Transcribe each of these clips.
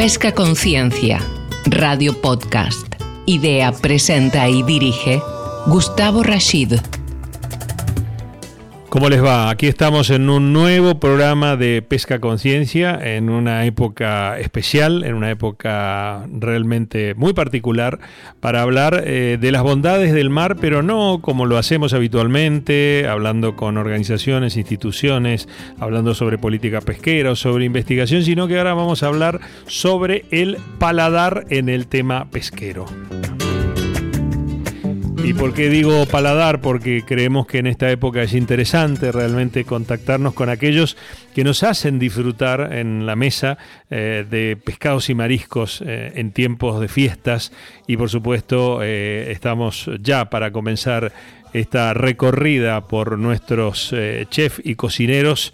Pesca Conciencia, Radio Podcast. Idea, presenta y dirige Gustavo Rashid. ¿Cómo les va? Aquí estamos en un nuevo programa de Pesca Conciencia, en una época especial, en una época realmente muy particular, para hablar eh, de las bondades del mar, pero no como lo hacemos habitualmente, hablando con organizaciones, instituciones, hablando sobre política pesquera o sobre investigación, sino que ahora vamos a hablar sobre el paladar en el tema pesquero. ¿Y por qué digo paladar? Porque creemos que en esta época es interesante realmente contactarnos con aquellos que nos hacen disfrutar en la mesa eh, de pescados y mariscos eh, en tiempos de fiestas y por supuesto eh, estamos ya para comenzar esta recorrida por nuestros chefs y cocineros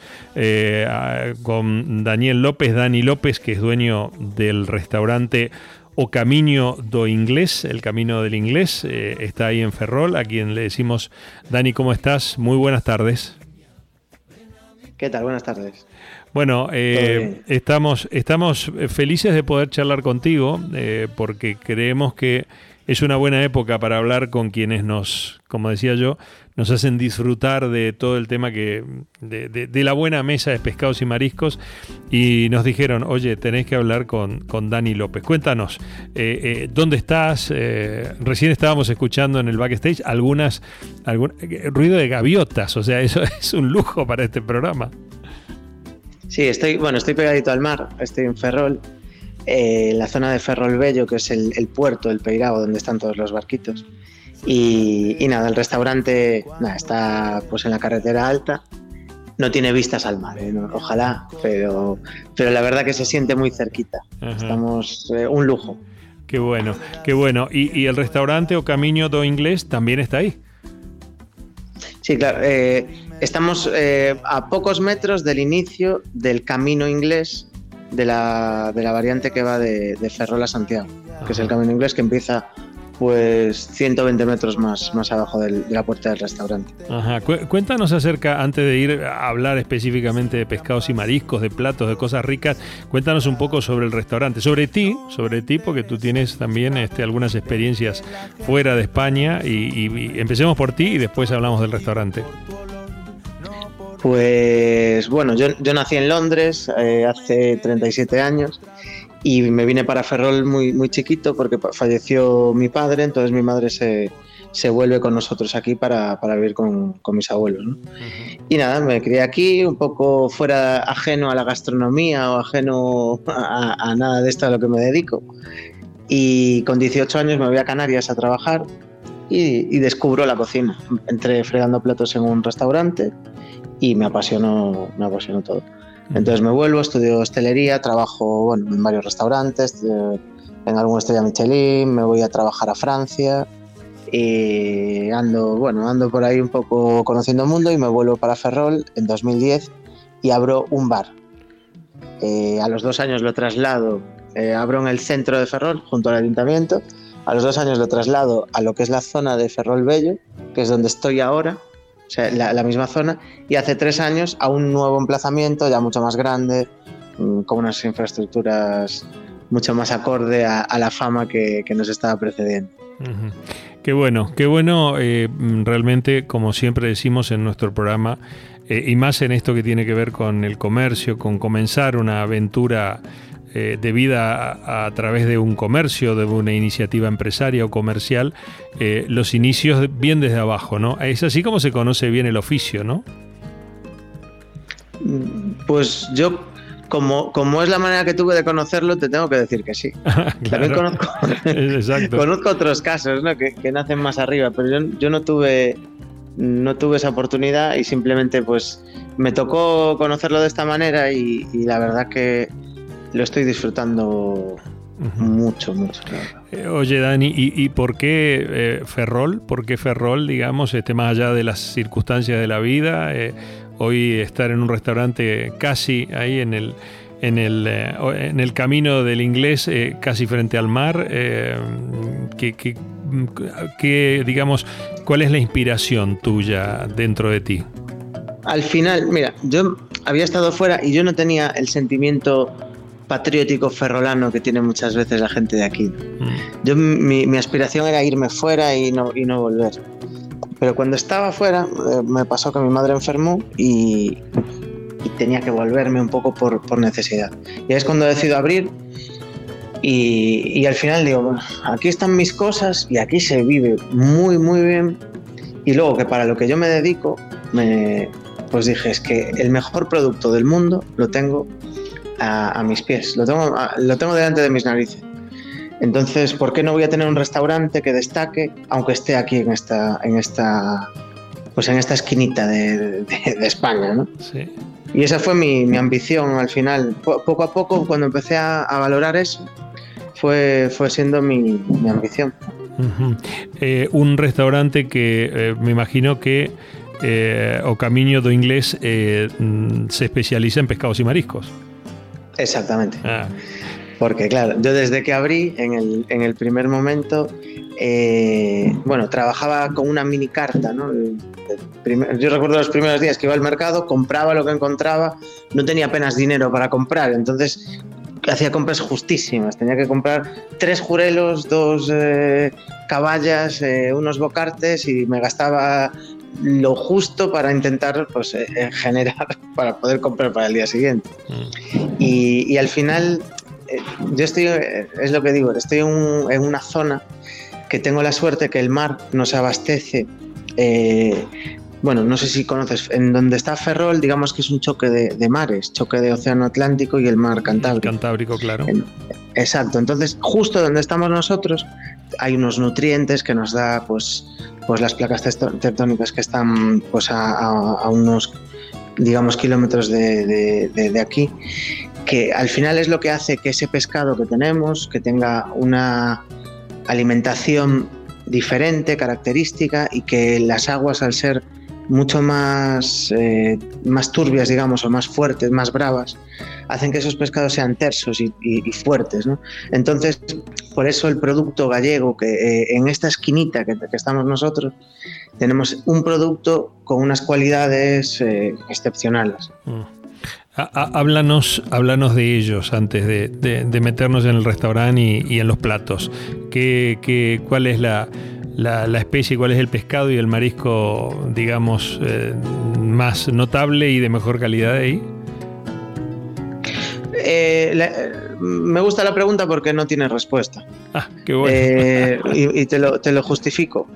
con Daniel López, Dani López, que es dueño del restaurante o Camino do Inglés, el camino del inglés, eh, está ahí en Ferrol, a quien le decimos, Dani, ¿cómo estás? Muy buenas tardes. ¿Qué tal? Buenas tardes. Bueno, eh, estamos, estamos felices de poder charlar contigo eh, porque creemos que es una buena época para hablar con quienes nos, como decía yo, nos hacen disfrutar de todo el tema que de, la buena mesa de pescados y mariscos y nos dijeron, oye, tenéis que hablar con, con Dani López. Cuéntanos, eh, eh, ¿dónde estás? Eh, recién estábamos escuchando en el backstage algunas, algún, ruido de gaviotas, o sea, eso es un lujo para este programa. Sí, estoy, bueno, estoy pegadito al mar, estoy en Ferrol, en la zona de Ferrol Bello, que es el, el puerto, el Peirao, donde están todos los barquitos. Y, nada, el restaurante está pues en la carretera alta. No tiene vistas al mar, ¿eh? ojalá, pero, pero la verdad que se siente muy cerquita. Estamos eh, un lujo. Qué bueno, qué bueno. ¿Y, el restaurante o Camino do Inglés también está ahí? Sí, claro. Eh, estamos a pocos metros del inicio del camino inglés de la, de la variante que va de, de Ferrol a Santiago, que es el camino inglés que empieza pues 120 metros más, más abajo de la puerta del restaurante. Ajá. Cuéntanos acerca, antes de ir a hablar específicamente de pescados y mariscos, de platos, de cosas ricas, cuéntanos un poco sobre el restaurante, sobre ti, sobre ti, porque tú tienes también este, algunas experiencias fuera de España y, empecemos por ti y después hablamos del restaurante. Pues bueno, yo, yo nací en Londres eh, hace 37 años y me vine para Ferrol muy, muy chiquito porque falleció mi padre, entonces mi madre se, se vuelve con nosotros aquí para, para vivir con, con, mis abuelos. Y nada, me crié aquí, un poco fuera ajeno a la gastronomía o ajeno a, nada de esto a lo que me dedico. Y con 18 años me voy a Canarias a trabajar y, y descubro la cocina. Entré fregando platos en un restaurante y me apasionó, me apasionó todo. Entonces me vuelvo, estudio hostelería, trabajo en varios restaurantes, eh, en algún estrella Michelin, me voy a trabajar a Francia y ando, bueno, ando por ahí un poco conociendo el mundo y me vuelvo para Ferrol en 2010 y abro un bar. Eh, a los dos años lo traslado, eh, abro en el centro de Ferrol junto al ayuntamiento. A los dos años lo traslado a lo que es la zona de Ferrol Bello, que es donde estoy ahora, o sea, la, misma zona, y hace tres años a un nuevo emplazamiento ya mucho más grande, mm, con unas infraestructuras mucho más acorde a, la fama que, nos estaba precediendo. Qué bueno, qué bueno, eh, mm, realmente, como siempre decimos en nuestro programa, eh, y más en esto que tiene que ver con el comercio, con comenzar una aventura eh, de vida a, través de un comercio, de una iniciativa empresaria o comercial, eh, los inicios bien desde abajo, ¿no? Es así como se conoce bien el oficio, ¿no? Pues yo, como, como es la manera que tuve de conocerlo, te tengo que decir que sí. También conozco, conozco otros casos ¿no? que, nacen más arriba, pero yo, yo no tuve no tuve esa oportunidad y simplemente pues me tocó conocerlo de esta manera y la verdad que, lo estoy disfrutando mucho, mucho. Eh, oye, Dani, ¿y, por qué eh, Ferrol? ¿Por qué Ferrol, digamos, este, más allá de las circunstancias de la vida? Eh, hoy estar en un restaurante casi ahí en el, en el, en el camino del inglés, casi frente al mar. ¿qué, digamos, ¿Cuál es la inspiración tuya dentro de ti? Al final, mira, yo había estado fuera y yo no tenía el sentimiento patriótico ferrolano que tiene muchas veces la gente de aquí. Yo, mi, aspiración era irme fuera y no, volver. Pero cuando estaba fuera, eh, me pasó que mi madre enfermó y, tenía que volverme un poco por, necesidad. Y es cuando decido abrir y, y al final digo, bueno, aquí están mis cosas y aquí se vive muy, muy bien. Y luego que para lo que yo me dedico, me, pues dije, es que el mejor producto del mundo lo tengo a, mis pies, lo tengo, lo tengo delante de mis narices. Entonces, ¿por qué no voy a tener un restaurante que destaque, aunque esté aquí en esta, en esta, pues en esta esquinita de, España, ¿no? Sí. Y esa fue mi, ambición al final. poco a poco, cuando empecé a, valorar eso, fue, fue siendo mi, ambición. Eh, un restaurante que eh, me imagino que eh, o Camino do Inglés mm, se especializa en pescados y mariscos. Exactamente. Ah. Porque claro, yo desde que abrí, en el, en el primer momento, eh, bueno, trabajaba con una mini carta, ¿no? yo recuerdo los primeros días que iba al mercado, compraba lo que encontraba, no tenía apenas dinero para comprar, entonces hacía compras justísimas. Tenía que comprar tres jurelos, dos eh, caballas, eh, unos bocartes y me gastaba lo justo para intentar pues, eh, eh, generar para poder comprar para el día siguiente. Mm. Y, al final, eh, yo estoy, es lo que digo, estoy en, una zona que tengo la suerte que el mar nos abastece. bueno, no sé si conoces, en donde está Ferrol, digamos que es un choque de, mares, choque de Océano Atlántico y el mar Cantábrico. Cantábrico, claro. exacto, entonces justo donde estamos nosotros hay unos nutrientes que nos da pues pues las placas tectónicas que están pues a, unos digamos kilómetros de, de, aquí que al final es lo que hace que ese pescado que tenemos que tenga una alimentación diferente característica y que las aguas al ser mucho más, eh, más turbias, digamos, o más fuertes, más bravas, hacen que esos pescados sean tersos y, fuertes. Entonces, por eso el producto gallego, que eh, en esta esquinita que, estamos nosotros, tenemos un producto con unas cualidades eh, excepcionales. Mm. Háblanos, háblanos de ellos antes de, meternos en el restaurante y, en los platos. ¿Qué, qué, cuál es la, la, especie, cuál es el pescado y el marisco, digamos, eh, más notable y de mejor calidad ahí? Eh, me gusta la pregunta porque no tiene respuesta. Ah, qué bueno. Eh, y, te, lo, te, lo, justifico.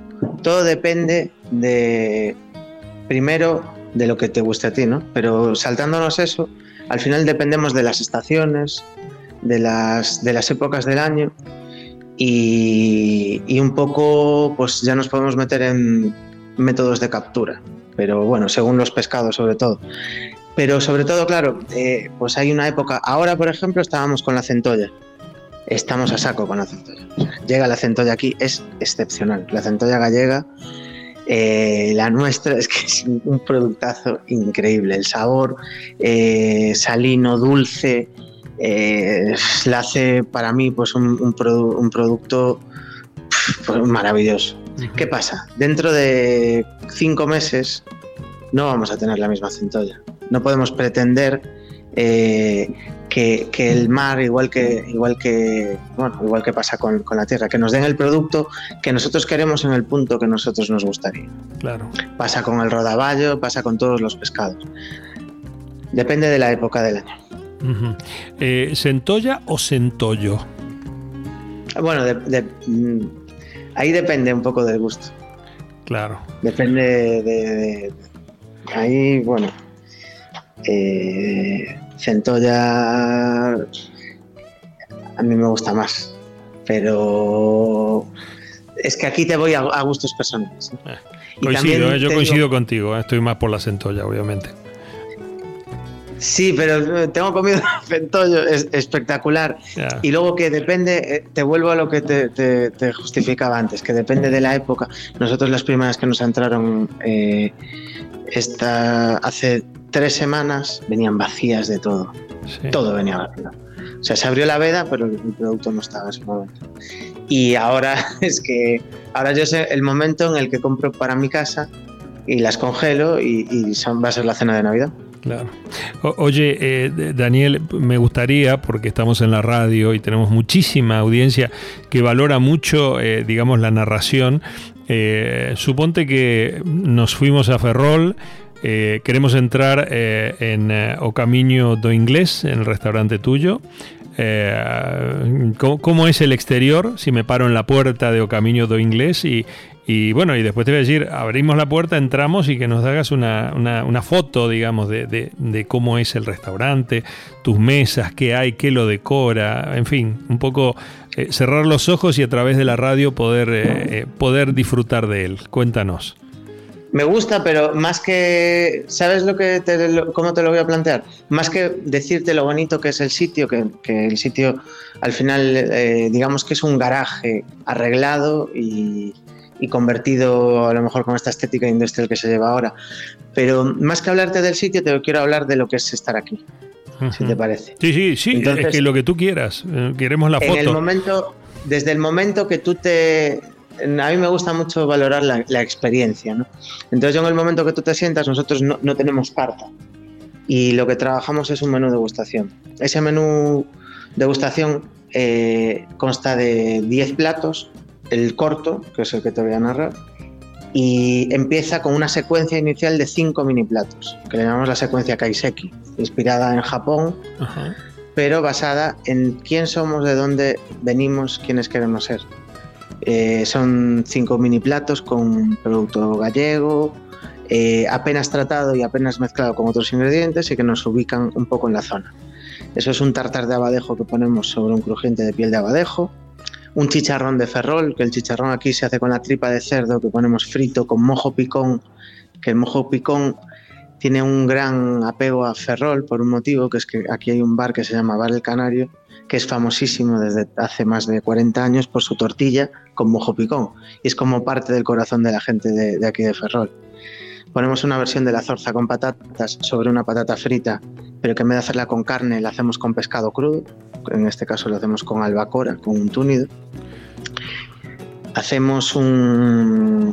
Todo depende de, primero, de lo que te guste a ti, ¿no? Pero saltándonos eso, al final dependemos de las estaciones, de las, de las épocas del año y, un poco pues ya nos podemos meter en métodos de captura, pero bueno, según los pescados sobre todo. Pero sobre todo, claro, eh, pues hay una época, ahora por ejemplo estábamos con la centolla, estamos a saco con la centolla. llega la centolla aquí, es excepcional, la centolla gallega. Eh, la nuestra es que es un productazo increíble. El sabor eh, salino, dulce, eh, la hace para mí pues un, producto pues, maravilloso. ¿Qué pasa? Dentro de cinco meses no vamos a tener la misma centolla. No podemos pretender eh, que, el mar, igual que, igual que, bueno, igual que pasa con, la tierra, que nos den el producto que nosotros queremos en el punto que nosotros nos gustaría. Claro. Pasa con el rodaballo, pasa con todos los pescados. Depende de la época del año. Eh, ¿Centolla o centollo? Bueno, mm, ahí depende un poco del gusto. Claro. Depende de. ahí, bueno. Eh, centolla. A mí me gusta más. Pero. Es que aquí te voy a, gustos personales. Eh, coincido, yo coincido contigo. Estoy más por la centolla, obviamente. Sí, pero tengo comido centollo, es espectacular. Y luego que depende, eh, te vuelvo a lo que te, justificaba antes, que depende de la época. Nosotros las primeras que nos entraron eh, esta, hace tres semanas venían vacías de todo. Todo venía vacío. O sea, se abrió la veda, pero el producto no estaba en ese momento. Y ahora es que, ahora yo sé el momento en el que compro para mi casa y las congelo y, va a ser la cena de Navidad. Claro. oye, eh, Daniel, me gustaría, porque estamos en la radio y tenemos muchísima audiencia que valora mucho, eh, digamos, la narración. Eh, suponte que nos fuimos a Ferrol, queremos entrar en O Camino do Inglés, en el restaurante tuyo. ¿Cómo, es el exterior? Si me paro en la puerta de O Camino do Inglés y, bueno, y después te voy a decir, abrimos la puerta, entramos y que nos hagas una, foto, digamos, de, cómo es el restaurante, tus mesas, qué hay, qué lo decora, en fin, un poco eh, cerrar los ojos y a través de la radio poder, eh, eh, poder disfrutar de él. Cuéntanos. Me gusta, pero más que. ¿Sabes lo que cómo te lo voy a plantear? Más que decirte lo bonito que es el sitio, que, el sitio al final, digamos que es un garaje arreglado y, y convertido a lo mejor con esta estética industrial que se lleva ahora. Pero más que hablarte del sitio, te quiero hablar de lo que es estar aquí, si te parece. Sí, sí, sí, es que lo que tú quieras, eh, queremos la foto. En el momento, desde el momento que tú te... A mí me gusta mucho valorar la, experiencia, ¿no? Entonces yo en el momento que tú te sientas, nosotros no, no tenemos parta y lo que trabajamos es un menú de degustación. Ese menú de degustación eh, consta de 10 platos el corto, que es el que te voy a narrar, y empieza con una secuencia inicial de cinco mini platos, que le llamamos la secuencia Kaiseki, inspirada en Japón, pero basada en quién somos, de dónde venimos, quiénes queremos ser. Eh, son cinco mini platos con producto gallego, eh, apenas tratado y apenas mezclado con otros ingredientes y que nos ubican un poco en la zona. Eso es un tartar de abadejo que ponemos sobre un crujiente de piel de abadejo, un chicharrón de ferrol, que el chicharrón aquí se hace con la tripa de cerdo que ponemos frito con mojo picón, que el mojo picón tiene un gran apego a Ferrol por un motivo, que es que aquí hay un bar que se llama Bar El Canario, que es famosísimo desde hace más de 40 años por su tortilla con mojo picón. Y es como parte del corazón de la gente de, aquí de Ferrol. Ponemos una versión de la zorza con patatas sobre una patata frita, pero que en vez de hacerla con carne, la hacemos con pescado crudo. En este caso lo hacemos con albacora, con un túnido. Hacemos un,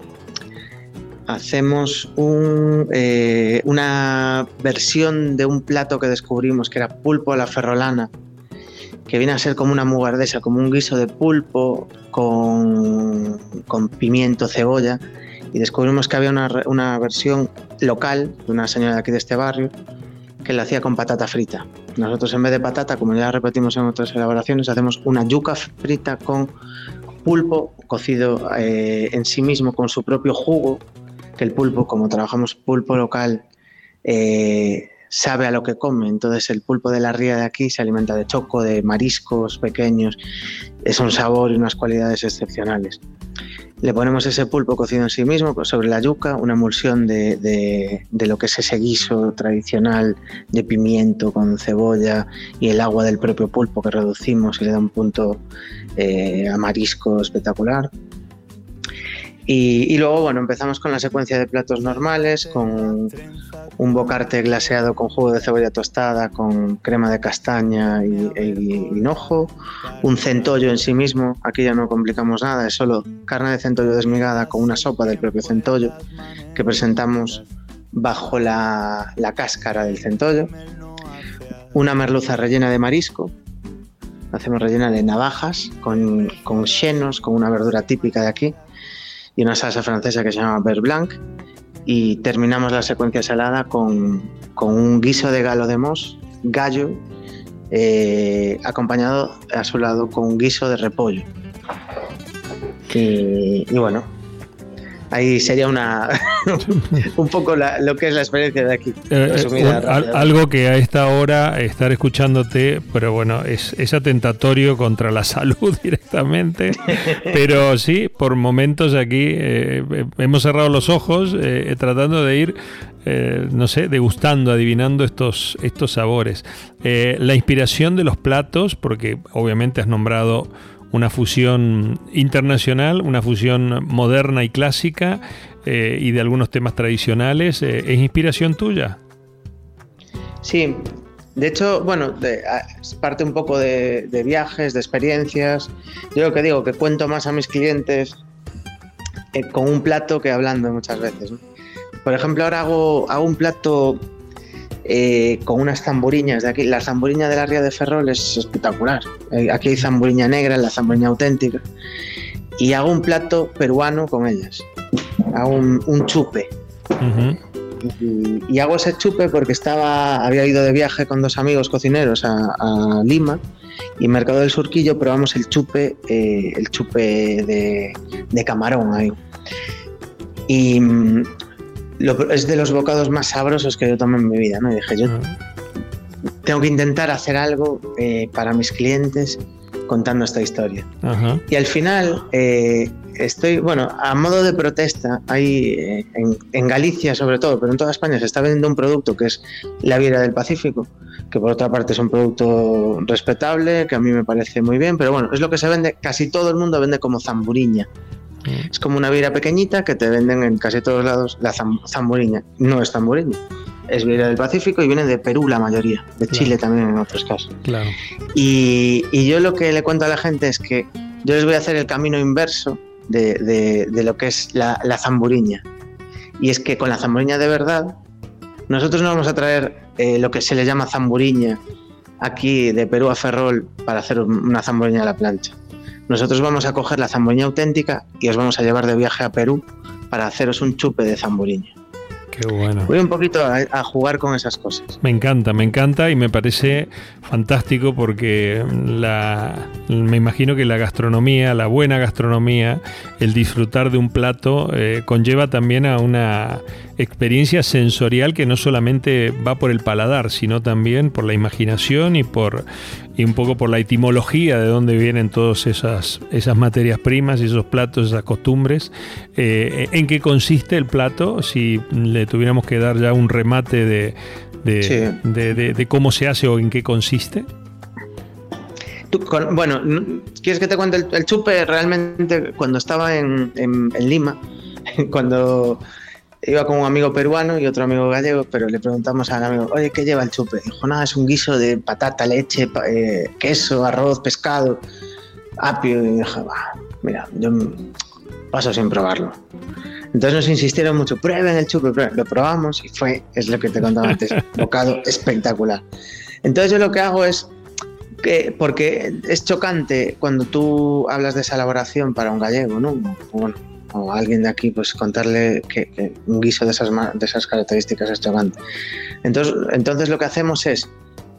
hacemos un, eh, una versión de un plato que descubrimos que era pulpo a la ferrolana, que viene a ser como una mugardesa, como un guiso de pulpo con, pimiento, cebolla y descubrimos que había una, versión local de una señora de aquí de este barrio que la hacía con patata frita. Nosotros en vez de patata, como ya repetimos en otras elaboraciones, hacemos una yuca frita con pulpo cocido eh, en sí mismo con su propio jugo, que el pulpo, como trabajamos pulpo local, eh, sabe a lo que come. Entonces el pulpo de la ría de aquí se alimenta de choco, de mariscos pequeños. Es un sabor y unas cualidades excepcionales. Le ponemos ese pulpo cocido en sí mismo sobre la yuca, una emulsión de, lo que es ese guiso tradicional de pimiento con cebolla y el agua del propio pulpo que reducimos y le da un punto eh, amarisco espectacular. Y, luego, bueno, empezamos con la secuencia de platos normales, con un bocarte glaseado con jugo de cebolla tostada, con crema de castaña y, hinojo, un centollo en sí mismo, aquí ya no complicamos nada, es solo carne de centollo desmigada con una sopa del propio centollo que presentamos bajo la, cáscara del centollo, una merluza rellena de marisco, hacemos rellena de navajas con, con xenos, con una verdura típica de aquí, y una salsa francesa que se llama Beurre Blanc. Y terminamos la secuencia salada con, un guiso de galo de mos, gallo, eh, acompañado a su lado con un guiso de repollo. y bueno, ahí sería una un poco lo que es la experiencia de aquí. Eh, eh, algo que a esta hora estar escuchándote, pero bueno, es, es atentatorio contra la salud directamente. pero sí, por momentos aquí eh, hemos cerrado los ojos tratando de ir, no sé, degustando, adivinando estos, estos sabores. la inspiración de los platos, porque obviamente has nombrado una fusión internacional, una fusión moderna y clásica eh, y de algunos temas tradicionales. Eh, ¿Es inspiración tuya? Sí, de hecho, bueno, parte un poco de, viajes, de experiencias. Yo lo que digo, que cuento más a mis clientes eh, con un plato que hablando muchas veces. Por ejemplo, ahora hago, hago un plato eh, con unas zamburiñas de aquí. La zamburiña de la Ría de Ferrol es espectacular. Eh, aquí hay zamburiña negra, la zamburiña auténtica. Y hago un plato peruano con ellas. Hago un, chupe. y, hago ese chupe porque estaba, había ido de viaje con dos amigos cocineros a, Lima y Mercado del Surquillo probamos el chupe, eh, el chupe de, de camarón ahí. Y es de los bocados más sabrosos que yo tomé en mi vida, ¿no? Y dije, yo tengo que intentar hacer algo eh, para mis clientes contando esta historia. Y al final eh, estoy, bueno, a modo de protesta, hay eh, en, Galicia sobre todo, pero en toda España se está vendiendo un producto que es la Viera del Pacífico, que por otra parte es un producto respetable, que a mí me parece muy bien, pero bueno, es lo que se vende, casi todo el mundo vende como zamburiña. Mm. Es como una vira pequeñita que te venden en casi todos lados la zamburiña. No es zamburiña, es vira del Pacífico y viene de Perú la mayoría, de Chile también en otros casos. Claro. Y, yo lo que le cuento a la gente es que yo les voy a hacer el camino inverso de, lo que es la, zamburiña. Y es que con la zamburiña de verdad, nosotros no vamos a traer eh, lo que se le llama zamburiña aquí de Perú a Ferrol para hacer una zamburiña a la plancha. Nosotros vamos a coger la zamburiña auténtica y os vamos a llevar de viaje a Perú para haceros un chupe de zamburiña. Qué bueno. Voy un poquito a, jugar con esas cosas. Me encanta, me encanta y me parece fantástico porque la, me imagino que la gastronomía, la buena gastronomía, el disfrutar de un plato eh, conlleva también a una experiencia sensorial que no solamente va por el paladar, sino también por la imaginación y por y un poco por la etimología de dónde vienen todas esas, esas materias primas, esos platos, esas costumbres. Eh, ¿En qué consiste el plato? Si le tuviéramos que dar ya un remate de, de, cómo se hace o en qué consiste. bueno, ¿quieres que te cuente el, chupe? Realmente cuando estaba en, en Lima, cuando iba con un amigo peruano y otro amigo gallego, pero le preguntamos al amigo, oye, ¿qué lleva el chupe? Dijo, nada, es un guiso de patata, leche, eh, queso, arroz, pescado, apio. Y dije, mira, yo paso sin probarlo. Entonces nos insistieron mucho, prueben el chupe, lo probamos y fue, es lo que te contaba antes, bocado espectacular. Entonces yo lo que hago es que, porque es chocante cuando tú hablas de esa elaboración para un gallego, ¿no? Bueno, o alguien de aquí, pues contarle que, un guiso de esas, de esas características es chocante. Entonces, entonces lo que hacemos es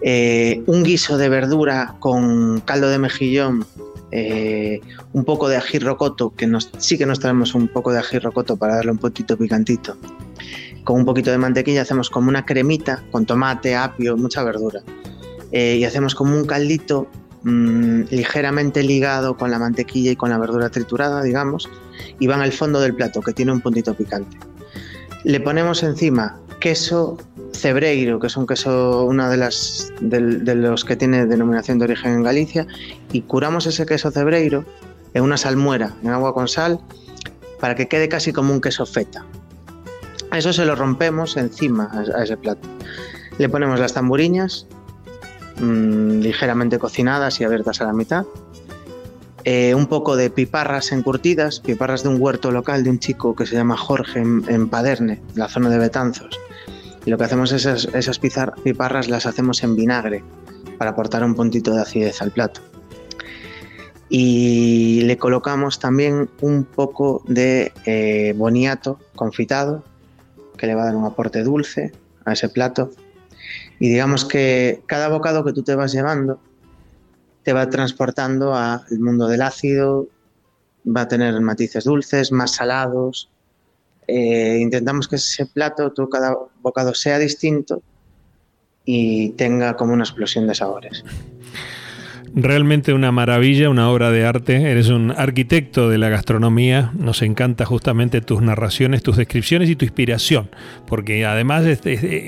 eh, un guiso de verdura con caldo de mejillón, eh, un poco de ají rocoto, que nos, sí que nos traemos un poco de ají rocoto para darle un poquito picantito. Con un poquito de mantequilla hacemos como una cremita con tomate, apio, mucha verdura. Eh, y hacemos como un caldito mm, ligeramente ligado con la mantequilla y con la verdura triturada, digamos, y van al fondo del plato, que tiene un puntito picante. Le ponemos encima queso cebreiro, que es un queso, una de las de, los que tiene denominación de origen en Galicia, y curamos ese queso cebreiro en una salmuera, en agua con sal, para que quede casi como un queso feta. Eso se lo rompemos encima a, ese plato. Le ponemos las tamburiñas, mm, ligeramente cocinadas y abiertas a la mitad, eh, un poco de piparras encurtidas, piparras de un huerto local de un chico que se llama Jorge en, Paderne, la zona de Betanzos. Y lo que hacemos es esas, esas piparras las hacemos en vinagre para aportar un puntito de acidez al plato. Y le colocamos también un poco de eh, boniato confitado, que le va a dar un aporte dulce a ese plato. Y digamos que cada bocado que tú te vas llevando te va transportando al mundo del ácido, va a tener matices dulces, más salados. Eh, intentamos que ese plato, tú cada bocado sea distinto y tenga como una explosión de sabores. Realmente una maravilla, una obra de arte. Eres un arquitecto de la gastronomía. Nos encanta justamente tus narraciones, tus descripciones y tu inspiración, porque además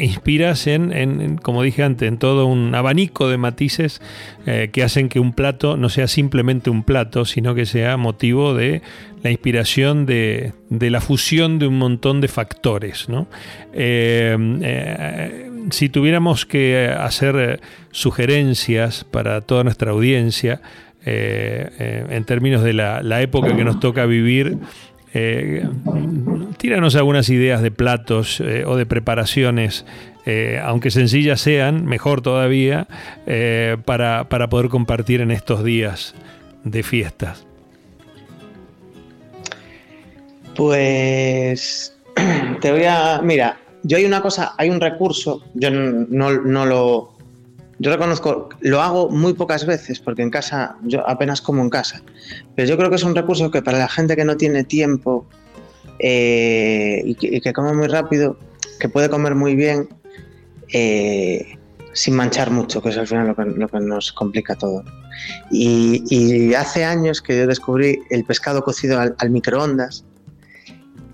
inspiras en, como dije antes, en todo un abanico de matices eh, que hacen que un plato no sea simplemente un plato, sino que sea motivo de la inspiración de, la fusión de un montón de factores. Eh, eh, si tuviéramos que hacer sugerencias para toda nuestra audiencia, en términos de la, época que nos toca vivir, Eh, tíranos algunas ideas de platos eh, o de preparaciones, aunque sencillas sean, mejor todavía, para, para poder compartir en estos días de fiestas. Pues te voy a. Mira, yo hay una cosa, hay un recurso, yo no, lo. Yo reconozco, lo hago muy pocas veces porque en casa, yo apenas como en casa. Pero yo creo que es un recurso que para la gente que no tiene tiempo eh, y, que, come muy rápido, que puede comer muy bien eh, sin manchar mucho, que es al final lo que, lo que nos complica todo. Y, hace años que yo descubrí el pescado cocido al microondas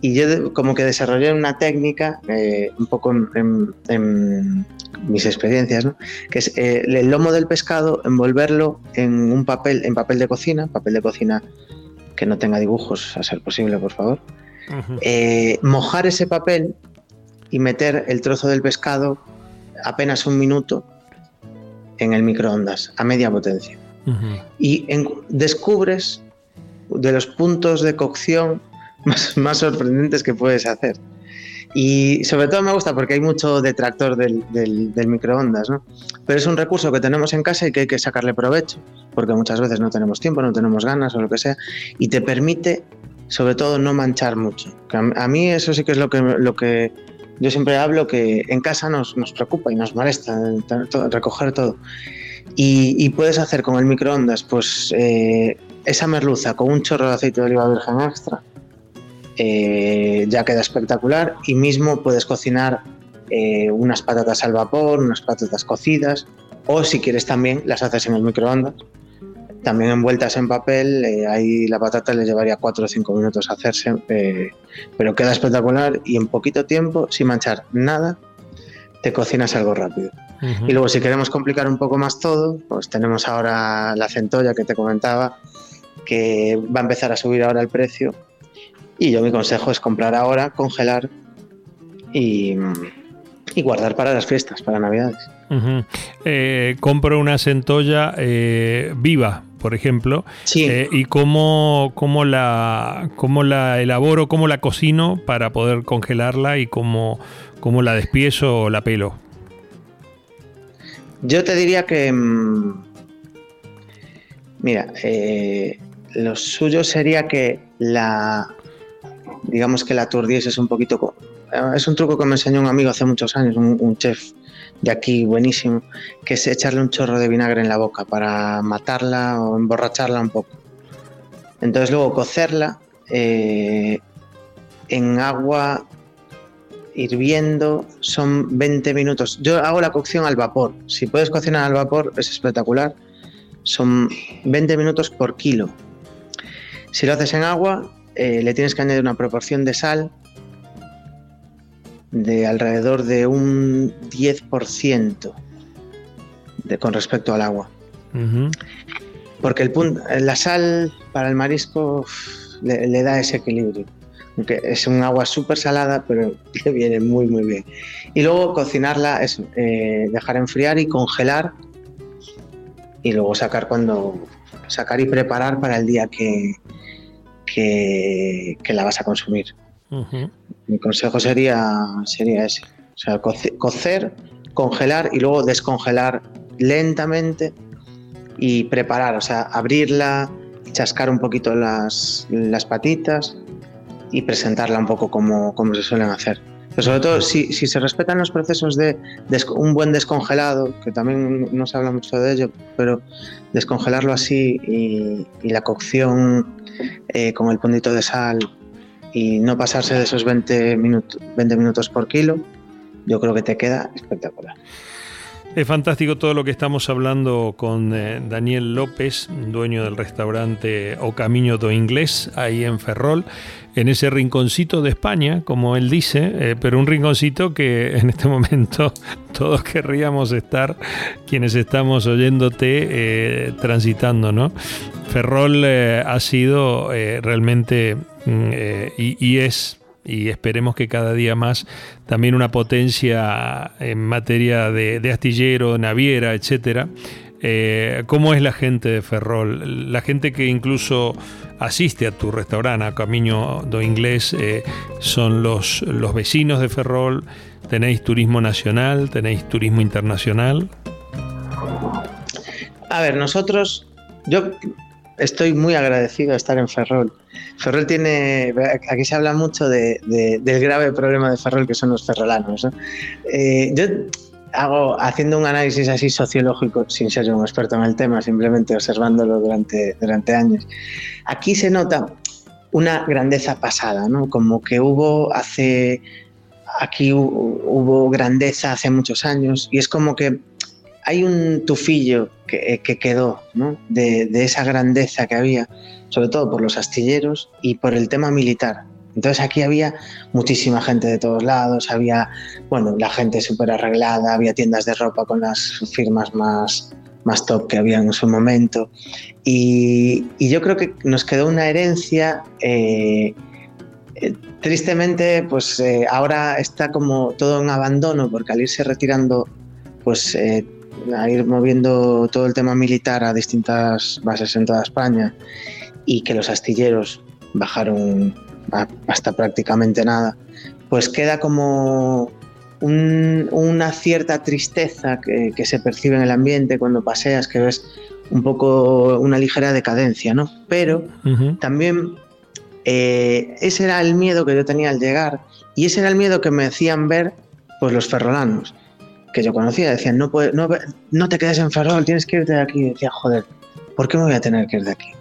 y yo como que desarrollé una técnica, eh, un poco en, mis experiencias, ¿no? que es eh, el lomo del pescado, envolverlo en un papel, en papel de cocina, papel de cocina que no tenga dibujos, a ser posible, por favor. Eh, mojar ese papel y meter el trozo del pescado apenas un minuto en el microondas, a media potencia. Y descubres de los puntos de cocción más, sorprendentes que puedes hacer. Y sobre todo me gusta porque hay mucho detractor del, del, microondas, ¿no? Pero es un recurso que tenemos en casa y que hay que sacarle provecho, porque muchas veces no tenemos tiempo, no tenemos ganas o lo que sea, y te permite, sobre todo, no manchar mucho. A mí eso sí que es lo que, lo que yo siempre hablo, que en casa nos, nos preocupa y nos molesta recoger todo. Y, puedes hacer con el microondas, pues, eh, esa merluza con un chorro de aceite de oliva virgen extra, eh, ya queda espectacular y mismo puedes cocinar eh, unas patatas al vapor, unas patatas cocidas o si quieres también las haces en el microondas. También envueltas en papel, eh, ahí la patata le llevaría 4 o 5 minutos hacerse, pero queda espectacular y en poquito tiempo, sin manchar nada, te cocinas algo rápido. Y luego si queremos complicar un poco más todo, pues tenemos ahora la centolla que te comentaba, que va a empezar a subir ahora el precio y yo mi consejo es comprar ahora, congelar y, guardar para las fiestas, para Navidades. Eh, compro una centolla eh, viva, por ejemplo, sí. Eh, y cómo, cómo, la, cómo la elaboro, cómo la cocino para poder congelarla y cómo, cómo la despiezo o la pelo. Yo te diría que, mm, mira, lo suyo sería que la, digamos que la turdies es un poquito... Es un truco que me enseñó un amigo hace muchos años, un, chef de aquí buenísimo, que es echarle un chorro de vinagre en la boca para matarla o emborracharla un poco. Entonces luego cocerla eh, en agua hirviendo son 20 minutos. Yo hago la cocción al vapor. Si puedes cocinar al vapor es espectacular. Son 20 minutos por kilo. Si lo haces en agua, eh, le tienes que añadir una proporción de sal de alrededor de un 10% de, con respecto al agua. Porque el la sal para el marisco le, da ese equilibrio. Aunque es un agua súper salada, pero le viene muy, muy bien. Y luego cocinarla, es eh, dejar enfriar y congelar. Y luego sacar cuando. sacar y preparar para el día que, que, la vas a consumir. Mi consejo sería, sería ese. O sea, cocer, congelar y luego descongelar lentamente y preparar, o sea, abrirla, chascar un poquito las, patitas y presentarla un poco como, como se suelen hacer. Pero sobre todo, si, se respetan los procesos de, un buen descongelado, que también no se habla mucho de ello, pero descongelarlo así y, la cocción eh, con el puntito de sal y no pasarse de esos 20, 20 minutos por kilo, yo creo que te queda espectacular. Es fantástico todo lo que estamos hablando con eh, Daniel López, dueño del restaurante O Camino do Inglés, ahí en Ferrol, en ese rinconcito de España, como él dice, eh, pero un rinconcito que en este momento todos querríamos estar, quienes estamos oyéndote, eh, transitando, ¿no? Ferrol ha sido realmente mm, y es y esperemos que cada día más también una potencia en materia de, astillero, naviera, etcétera, Eh, ¿Cómo es la gente de Ferrol? La gente que incluso asiste a tu restaurante, a Camino do Inglés, eh, son los, los vecinos de Ferrol. ¿Tenéis turismo nacional? ¿Tenéis turismo internacional? A ver, nosotros, yo estoy muy agradecido de estar en Ferrol. Ferrol tiene, aquí se habla mucho de, del grave problema de Ferrol que son los ferrolanos. Eh, yo hago, haciendo un análisis así sociológico, sin ser un experto en el tema, simplemente observándolo durante, durante años, aquí se nota una grandeza pasada, ¿no? Como que hubo hace, aquí hubo grandeza hace muchos años y es como que hay un tufillo que, quedó de, esa grandeza que había, sobre todo por los astilleros y por el tema militar. Entonces aquí había muchísima gente de todos lados, había, bueno, la gente súper arreglada, había tiendas de ropa con las firmas más, más top que había en su momento. Y, yo creo que nos quedó una herencia. Eh, eh, tristemente, pues eh, ahora está como todo en abandono porque al irse retirando, pues a ir moviendo todo el tema militar a distintas bases en toda España y que los astilleros bajaron hasta prácticamente nada, pues queda como una cierta tristeza que, se percibe en el ambiente cuando paseas, que ves un poco una ligera decadencia, ¿no? Pero también eh, ese era el miedo que yo tenía al llegar y ese era el miedo que me hacían ver pues los ferrolanos que yo conocía, decían, no, no, no te quedes en Ferrol, tienes que irte de aquí. Y decía, joder, ¿por qué me voy a tener que ir de aquí?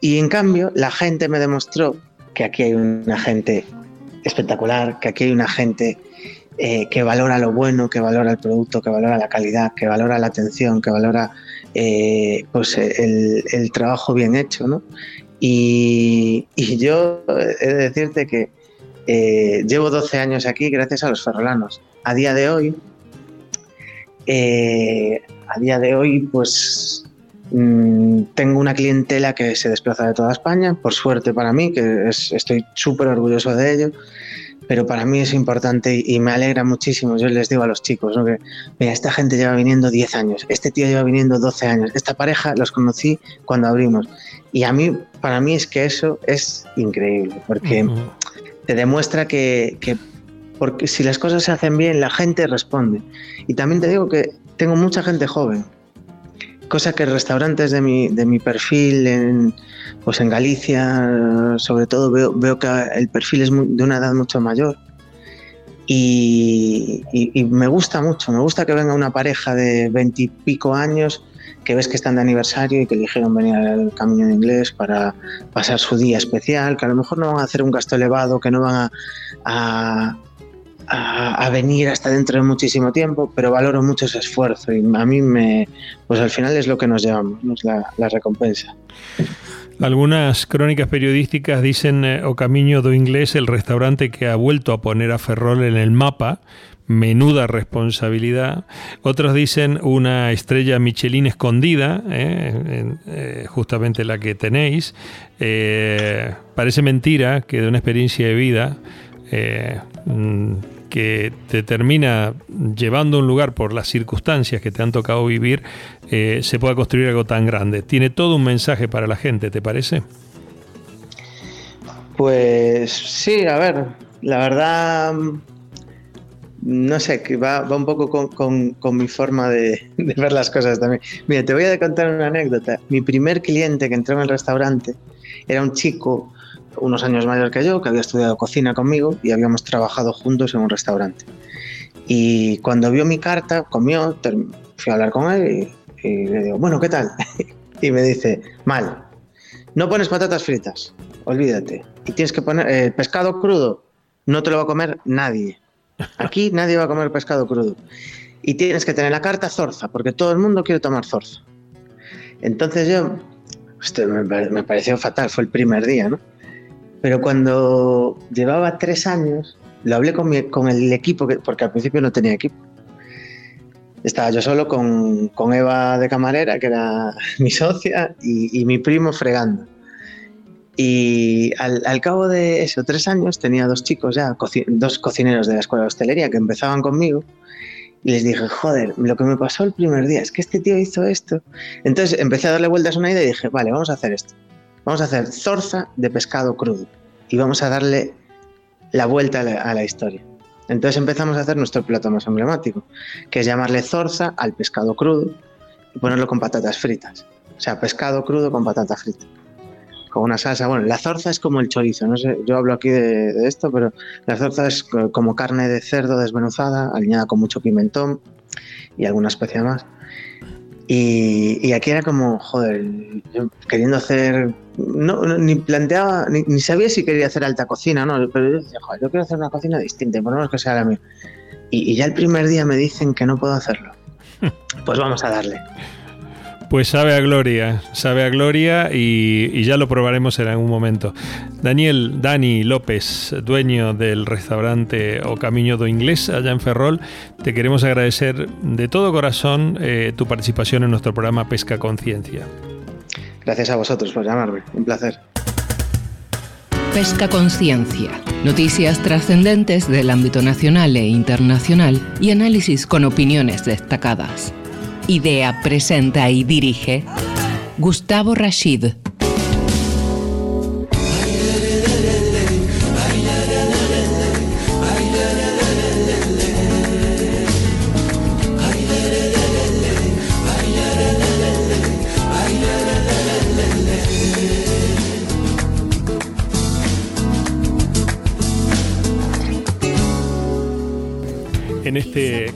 Y en cambio, la gente me demostró que aquí hay una gente espectacular, que aquí hay una gente eh, que valora lo bueno, que valora el producto, que valora la calidad, que valora la atención, que valora eh, pues el, trabajo bien hecho. ¿no? Y, yo he de decirte que eh, llevo 12 años aquí gracias a los ferrolanos. A día de hoy, eh, a día de hoy, pues mm, tengo una clientela que se desplaza de toda España, por suerte para mí, que estoy súper orgulloso de ello, pero para mí es importante y, me alegra muchísimo. Yo les digo a los chicos que, mira, esta gente lleva viniendo 10 años, este tío lleva viniendo 12 años, esta pareja los conocí cuando abrimos. Y a mí, para mí es que eso es increíble, porque te demuestra que, que porque si las cosas se hacen bien, la gente responde. Y también te digo que tengo mucha gente joven, cosa que restaurantes de mi, de mi perfil en, pues en Galicia, sobre todo, veo, veo que el perfil es de una edad mucho mayor. Y, y, me gusta mucho, me gusta que venga una pareja de veintipico años que ves que están de aniversario y que eligieron venir al Camino de Inglés para pasar su día especial, que a lo mejor no van a hacer un gasto elevado, que no van a a, venir hasta dentro de muchísimo tiempo, pero valoro mucho ese esfuerzo y a mí me, pues al final es lo que nos llevamos, la, recompensa. Algunas crónicas periodísticas dicen eh, O Camino do Inglés, el restaurante que ha vuelto a poner a Ferrol en el mapa, menuda responsabilidad. Otros dicen una estrella Michelin escondida, eh, eh, justamente la que tenéis. parece mentira que de una experiencia de vida mm, que te termina llevando a un lugar por las circunstancias que te han tocado vivir, eh, se pueda construir algo tan grande. Tiene todo un mensaje para la gente, ¿te parece? Pues sí, a ver, la verdad, no sé, que va, un poco con, mi forma de, de, ver las cosas también. Mira, te voy a contar una anécdota. Mi primer cliente que entró en el restaurante era un chico unos años mayor que yo, que había estudiado cocina conmigo y habíamos trabajado juntos en un restaurante. Y cuando vio mi carta, comió, fui a hablar con él y, le digo, bueno, ¿qué tal? y me dice, mal, no pones patatas fritas, olvídate. Y tienes que poner eh, pescado crudo, no te lo va a comer nadie. Aquí nadie va a comer pescado crudo. Y tienes que tener la carta zorza, porque todo el mundo quiere tomar zorza. Entonces yo, me, me pareció fatal, fue el primer día, ¿no? Pero cuando llevaba tres años, lo hablé con, con el equipo, porque al principio no tenía equipo. Estaba yo solo con, con Eva de camarera, que era mi socia, y, mi primo fregando. Y al, al, cabo de eso, tres años, tenía dos chicos ya, dos cocineros de la escuela de hostelería que empezaban conmigo. Y les dije, joder, lo que me pasó el primer día es que este tío hizo esto. Entonces empecé a darle vueltas a una idea y dije, vale, vamos a hacer esto. Vamos a hacer zorza de pescado crudo. Y vamos a darle la vuelta a la, historia. Entonces empezamos a hacer nuestro plato más emblemático, que es llamarle zorza al pescado crudo y ponerlo con patatas fritas. O sea, pescado crudo con patata frita. Con una salsa. Bueno, la zorza es como el chorizo. No sé, yo hablo aquí de, esto, pero la zorza es como carne de cerdo desmenuzada, aliñada con mucho pimentón y alguna especia más. Y, aquí era como, joder, queriendo hacer. No, ni planteaba, ni, sabía si quería hacer alta cocina, ¿no? Pero yo decía, joder, yo quiero hacer una cocina distinta, por lo menos que sea la mía. y ya el primer día me dicen que no puedo hacerlo. Pues vamos a darle. Pues sabe a gloria, sabe a gloria y, ya lo probaremos en algún momento. Daniel, Dani López, dueño del restaurante O Camino do Inglés allá en Ferrol, te queremos agradecer de todo corazón eh, tu participación en nuestro programa Pesca Conciencia. Gracias a vosotros por llamarme, un placer. Pesca Conciencia. Noticias trascendentes del ámbito nacional e internacional y análisis con opiniones destacadas. Idea, presenta y dirige Gustavo Rashid.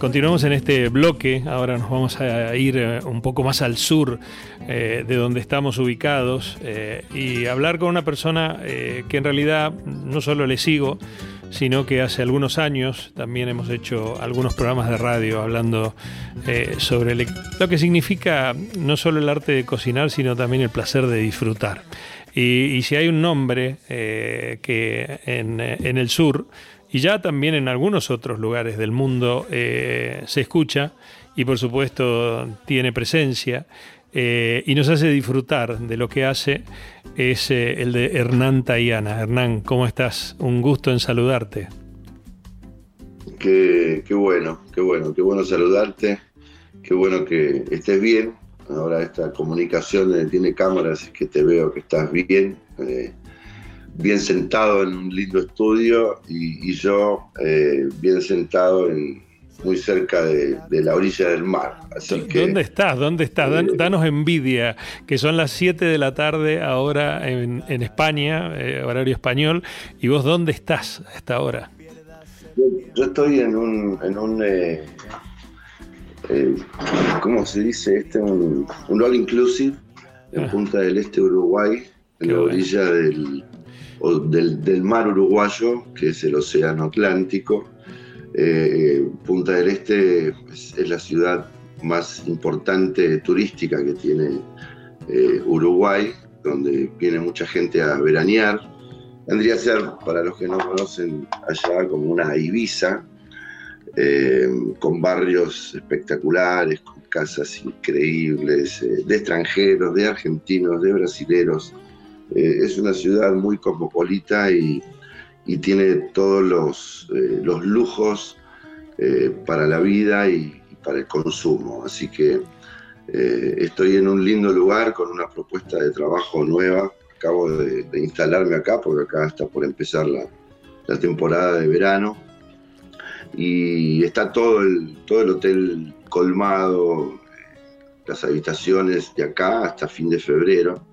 Continuamos en este bloque, ahora nos vamos a ir eh, un poco más al sur eh, de donde estamos ubicados eh, y hablar con una persona que en realidad no solo le sigo, sino que hace algunos años también hemos hecho algunos programas de radio hablando sobre lo que significa no solo el arte de cocinar, sino también el placer de disfrutar. Y, si hay un nombre que en, en el sur, y ya también en algunos otros lugares del mundo eh, se escucha y por supuesto tiene presencia eh, y nos hace disfrutar de lo que hace es eh, el de Hernán Tayana. Hernán, ¿cómo estás? Un gusto en saludarte. Qué, bueno, qué bueno, qué bueno saludarte, qué bueno que estés bien. Ahora esta comunicación tiene cámaras, que te veo que estás bien bien sentado en un lindo estudio y, yo eh, bien sentado en, muy cerca de, la orilla del mar. ¿Dónde estás? ¿Dónde estás? Eh, danos envidia, que son las 7 de la tarde ahora en, España, eh, horario español, y vos dónde estás a esta hora? Yo, estoy en un... En un ¿Cómo se dice? Este, un, all inclusive en ah. Punta del Este, Uruguay, en la orilla del, del, mar uruguayo, que es el Océano Atlántico. Eh, Punta del Este es, la ciudad más importante turística que tiene eh, Uruguay, donde viene mucha gente a veranear. Tendría que ser, para los que no conocen, allá como una Ibiza, eh, con barrios espectaculares, con casas increíbles, de extranjeros, de argentinos, de brasileros, eh, es una ciudad muy cosmopolita y, tiene todos los, eh, lujos eh, para la vida y, para el consumo. Así que estoy en un lindo lugar con una propuesta de trabajo nueva. Acabo de, instalarme acá porque acá está por empezar la, la, temporada de verano. Y está todo el, todo el hotel colmado, las habitaciones de acá hasta fin de febrero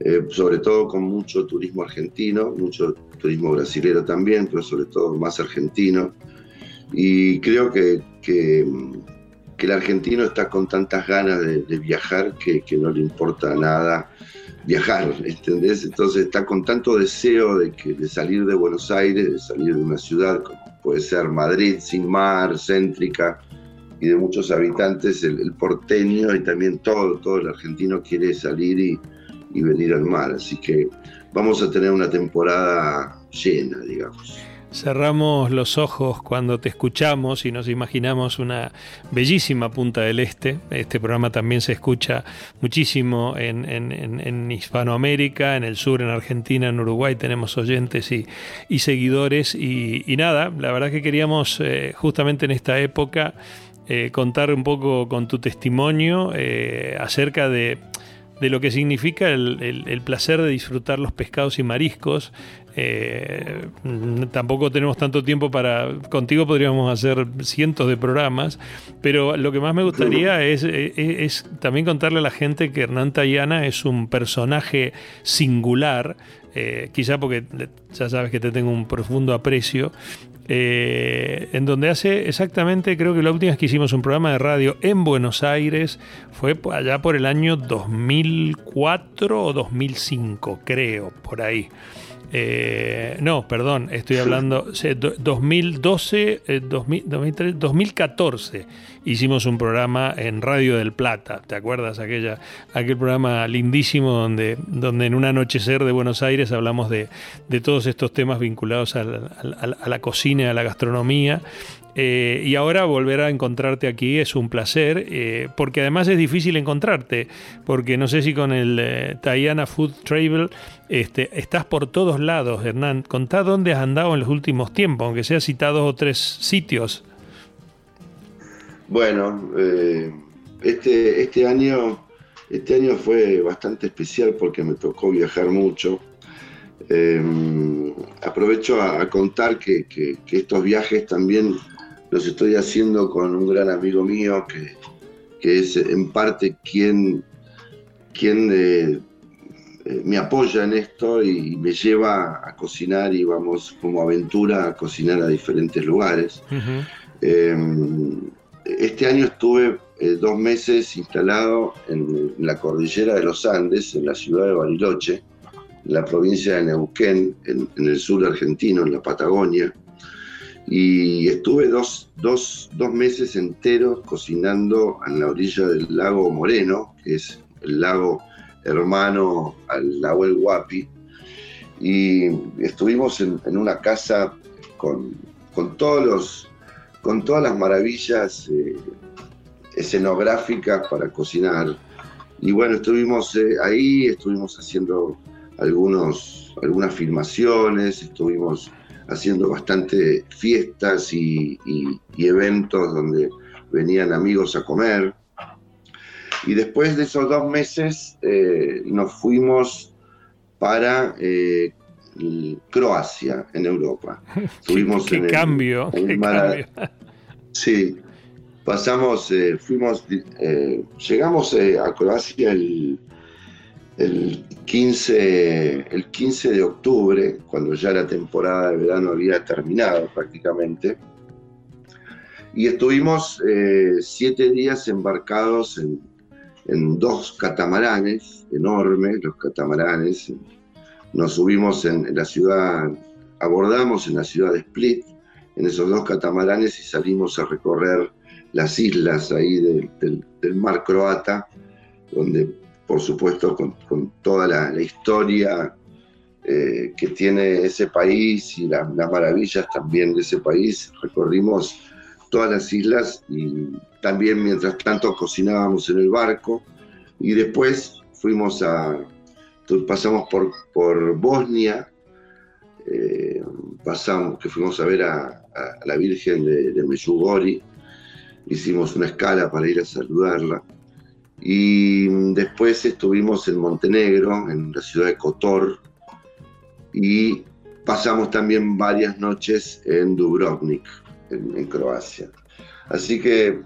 eh, sobre todo con mucho turismo argentino, mucho turismo brasilero también, pero sobre todo más argentino. Y creo que, que, el argentino está con tantas ganas de, viajar que, no le importa nada viajar, ¿entendés? Entonces está con tanto deseo de, salir de Buenos Aires, de salir de una ciudad como puede ser Madrid, sin mar, céntrica, y de muchos habitantes, el, el porteño y también todo, todo el argentino quiere salir y, y venir al mar. Así que vamos a tener una temporada llena, digamos. Cerramos los ojos cuando te escuchamos y nos imaginamos una bellísima Punta del Este. Este programa también se escucha muchísimo en, Hispanoamérica, en el sur, en Argentina, en Uruguay tenemos oyentes y, seguidores. Y, nada, la verdad que queríamos eh, justamente en esta época eh, contar un poco con tu testimonio eh, acerca de, lo que significa el, placer de disfrutar los pescados y mariscos. Eh, tampoco tenemos tanto tiempo para... Contigo podríamos hacer cientos de programas, pero lo que más me gustaría es, es también contarle a la gente que Hernán Tayana es un personaje singular eh, quizá porque ya sabes que te tengo un profundo aprecio, eh, en donde hace exactamente, creo que la última vez que hicimos un programa de radio en Buenos Aires fue allá por el año 2004 o 2005, creo, por ahí. Eh, no, perdón, estoy hablando 2012, 2013, 2014 hicimos un programa en Radio del Plata, ¿te acuerdas? Aquella, aquel programa lindísimo donde, donde en un anochecer de Buenos Aires hablamos de, todos estos temas vinculados a la, cocina y a la gastronomía. Eh, y ahora volver a encontrarte aquí es un placer, eh, porque además es difícil encontrarte, porque no sé si con el eh, Tayana Food Travel este, estás por todos lados, Hernán. Contá dónde has andado en los últimos tiempos, aunque sea citado o tres sitios. Bueno, eh, este, este, año, este año fue bastante especial porque me tocó viajar mucho. Aprovecho a, contar que, estos viajes también los estoy haciendo con un gran amigo mío que, es en parte quien, quien eh, eh, me apoya en esto y me lleva a cocinar y vamos como aventura a cocinar a diferentes lugares este año estuve eh, dos meses instalado en, la cordillera de los Andes, en la ciudad de Bariloche, en la provincia de Neuquén, en, el sur argentino, en la Patagonia. Y estuve dos, meses enteros cocinando en la orilla del lago Moreno, que es el lago hermano al lago El Guapi. Y estuvimos en, una casa con, con todos los con todas las maravillas eh, escenográficas para cocinar. Y bueno, estuvimos eh, ahí, estuvimos haciendo algunos, algunas filmaciones, estuvimos haciendo bastante fiestas y, eventos donde venían amigos a comer. Y después de esos dos meses eh, nos fuimos para Croacia, en Europa. Tuvimos qué, cambio, Sí, pasamos, eh, fuimos, eh, llegamos eh, a Croacia el, el, 15, el 15 de octubre, cuando ya la temporada de verano había terminado prácticamente. Y estuvimos siete días embarcados en, en dos catamaranes enormes, los catamaranes, nos subimos en, la ciudad, abordamos en la ciudad de Split, en esos dos catamaranes y salimos a recorrer las islas ahí del, mar croata, donde por supuesto con, toda la, historia eh, que tiene ese país y las maravillas también de ese país, recorrimos todas las islas y también mientras tanto cocinábamos en el barco. Y después fuimos a, pasamos por, Bosnia, eh, pasamos, que fuimos a ver a, la Virgen de, de hicimos una escala para ir a saludarla. Y después estuvimos en Montenegro, en la ciudad de Kotor, y pasamos también varias noches en Dubrovnik, en Croacia. Así que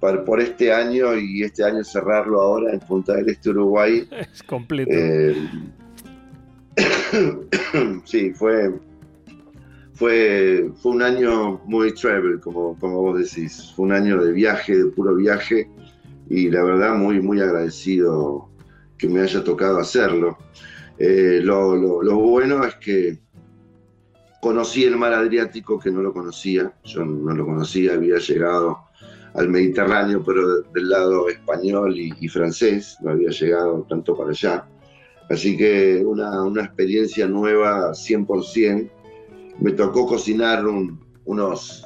por este año y este año cerrarlo ahora en Punta del Este, Uruguay. Es completo. Eh, sí, fue, fue, fue un año muy travel, como, como vos decís. Fue un año de viaje, de puro viaje, y la verdad muy, muy agradecido que me haya tocado hacerlo. Eh, lo, lo bueno es que conocí el mar Adriático que no lo conocía, yo no lo conocía, había llegado al Mediterráneo, pero del lado español y, francés, no había llegado tanto para allá. Así que una, una experiencia nueva 100%. Me tocó cocinar unos,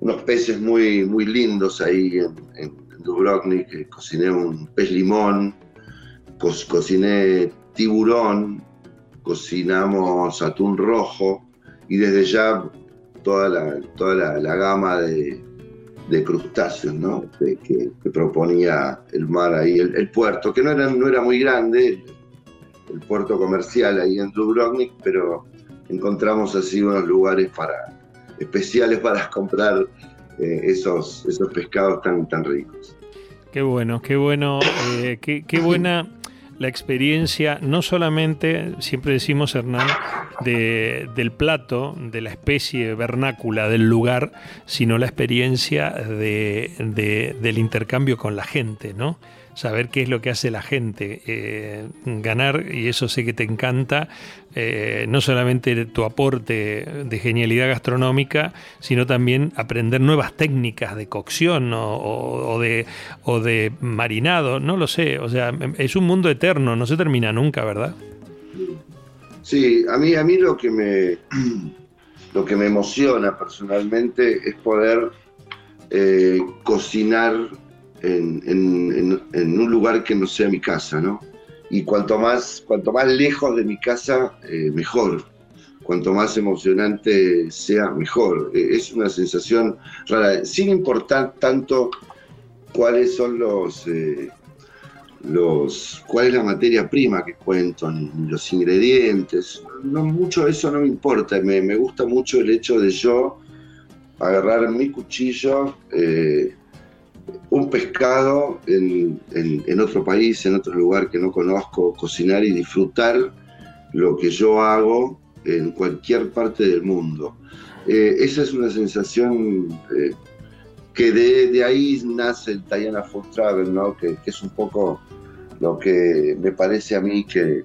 unos peces muy, muy lindos ahí en, en, Dubrovnik. Cociné un pez limón, cociné tiburón, cocinamos atún rojo y desde ya toda la, toda la gama de, de crustáceos, ¿no? que, proponía el mar ahí, el, puerto, que no era, no era muy grande, el puerto comercial ahí en Dubrovnik, pero encontramos así unos lugares para, especiales para comprar eh, esos, esos pescados tan, tan ricos. Qué bueno, qué bueno, eh, qué, qué buena la experiencia, no solamente, siempre decimos Hernán, de, del plato, de la especie vernácula del lugar, sino la experiencia de, del intercambio con la gente, ¿no? Saber qué es lo que hace la gente, eh, ganar, y eso sé que te encanta, eh, no solamente tu aporte de genialidad gastronómica, sino también aprender nuevas técnicas de cocción o, de, o de marinado, no lo sé, o sea, es un mundo eterno, no se termina nunca, ¿verdad? Sí, a mí, a mí lo que me lo que me emociona personalmente es poder eh, cocinar en, un lugar que no sea mi casa, ¿no? Y cuanto más, cuanto más lejos de mi casa, eh, mejor. Cuanto más emocionante sea, mejor. Eh, es una sensación rara, sin importar tanto cuáles son los, eh, los cuál es la materia prima que cuento, los ingredientes. No, mucho eso no me importa. Me, me gusta mucho el hecho de yo agarrar mi cuchillo, un pescado en, otro país, en otro lugar que no conozco, cocinar y disfrutar lo que yo hago en cualquier parte del mundo. Eh, esa es una sensación eh, que de, ahí nace el Tayana Food ¿no? que, es un poco lo que me parece a mí que,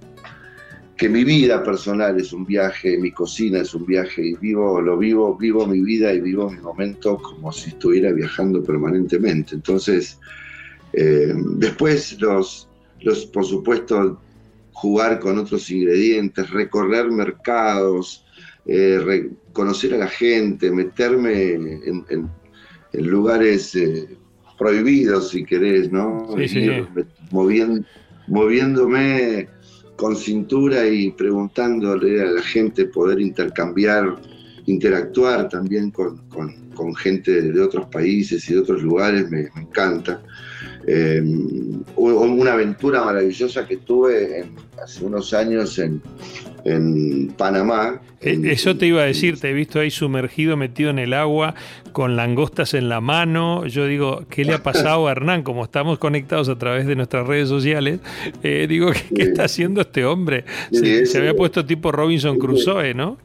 que mi vida personal es un viaje, mi cocina es un viaje y vivo, lo vivo, vivo mi vida y vivo mi momento como si estuviera viajando permanentemente. Entonces, eh, después los, los, por supuesto, jugar con otros ingredientes, recorrer mercados, eh, conocer a la gente, meterme en, lugares eh, prohibidos, si querés, ¿no? moviéndome con cintura y preguntándole a la gente, poder intercambiar, interactuar también con, gente de otros países y de otros lugares, me, encanta. Eh, una aventura maravillosa que tuve hace unos años en, en Panamá. Eh, eso te iba a decir, te he visto ahí sumergido, metido en el agua, con langostas en la mano. Yo digo, ¿qué le ha pasado a Hernán? Como estamos conectados a través de nuestras redes sociales, eh, digo, ¿qué, está haciendo este hombre? Se, había puesto tipo Robinson Crusoe, ¿no?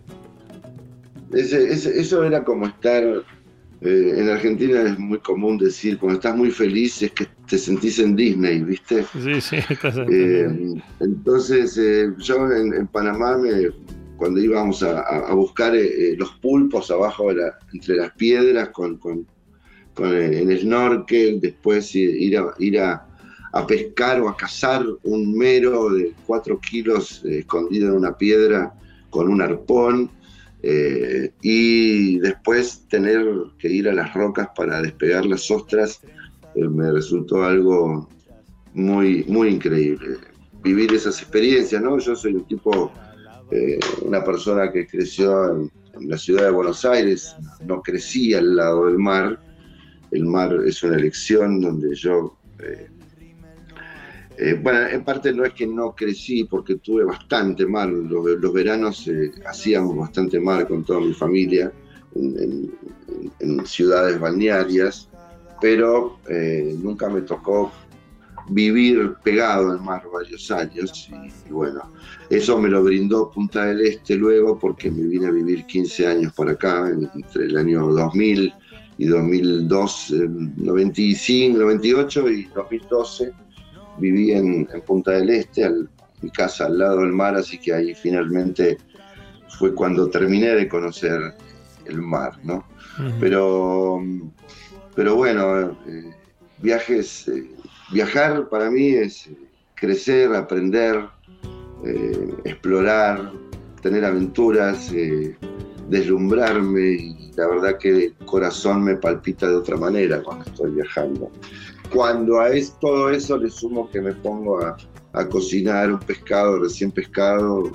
eso era como estar eh, en Argentina es muy común decir, cuando estás muy feliz es que te sentís en Disney, ¿viste? Sí, sí, estás eh, Entonces, eh, yo en, Panamá, me, cuando íbamos a, buscar los pulpos abajo entre las piedras con, con, con el, snorkel, después ir, a, ir a, pescar o a cazar un mero de 4 kilos escondido en una piedra con un arpón, eh, y después tener que ir a las rocas para despegar las ostras eh, me resultó algo muy, muy increíble. Vivir esas experiencias, ¿no? Yo soy un tipo, eh, una persona que creció en, la ciudad de Buenos Aires, no crecí al lado del mar. El mar es una elección donde yo eh, bueno, en parte no es que no crecí porque tuve bastante mar, los, veranos eh, hacíamos bastante mar con toda mi familia en, ciudades balnearias, pero eh, nunca me tocó vivir pegado al mar varios años y, bueno, eso me lo brindó Punta del Este luego porque me vine a vivir 15 años por acá, entre el año 2000 y 2002, 95, 98 y 2012 viví en, Punta del Este, mi casa al lado del mar, así que ahí finalmente fue cuando terminé de conocer el mar, ¿no? Pero, pero bueno, eh, viajes, eh, viajar para mí es crecer, aprender, eh, explorar, tener aventuras, deslumbrarme y la verdad que el corazón me palpita de otra manera cuando estoy viajando. Cuando a todo eso le sumo que me pongo a, cocinar un pescado recién pescado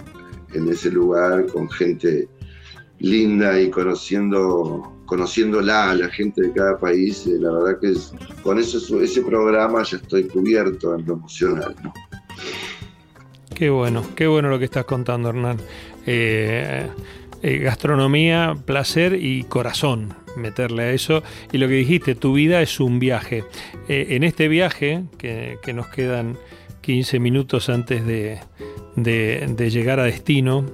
en ese lugar con gente linda y conociendo conociéndola a la gente de cada país, eh, la verdad que con eso, ese programa ya estoy cubierto en lo emocional. Qué bueno, qué bueno lo que estás contando, Hernán. Eh, eh, gastronomía, placer y corazón, meterle a eso. Y lo que dijiste, tu vida es un viaje. en este viaje, que, nos quedan 15 minutos antes de, llegar a destino,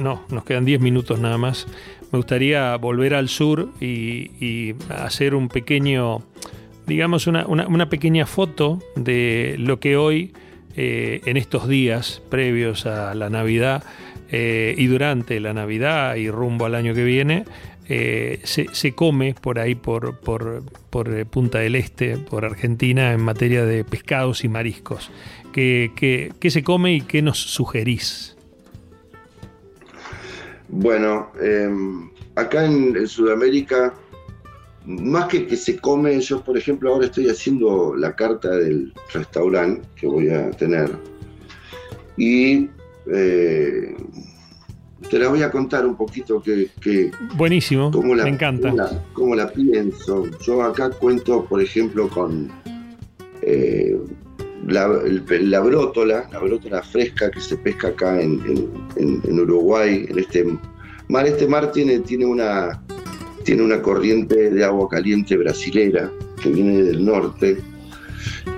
no, nos quedan 10 minutos nada más me gustaría volver al sur y, hacer un pequeño, digamos, una, pequeña foto de lo que hoy, eh, en estos días previos a la Navidad eh, y durante la Navidad y rumbo al año que viene, eh, se, come por ahí, por, por, Punta del Este, por Argentina, en materia de pescados y mariscos. ¿Qué, qué se come y qué nos sugerís? Bueno, em, acá en, Sudamérica, más que que se come, yo por ejemplo ahora estoy haciendo la carta del restaurante que voy a tener. Y eh, te la voy a contar un poquito que... Buenísimo, me encanta. Cómo la, pienso. Yo acá cuento, por ejemplo, con... Eh, la, la, brótola, la brótola fresca que se pesca acá en, Uruguay, en este mar. Este mar tiene, tiene, una, tiene una corriente de agua caliente brasilera que viene del norte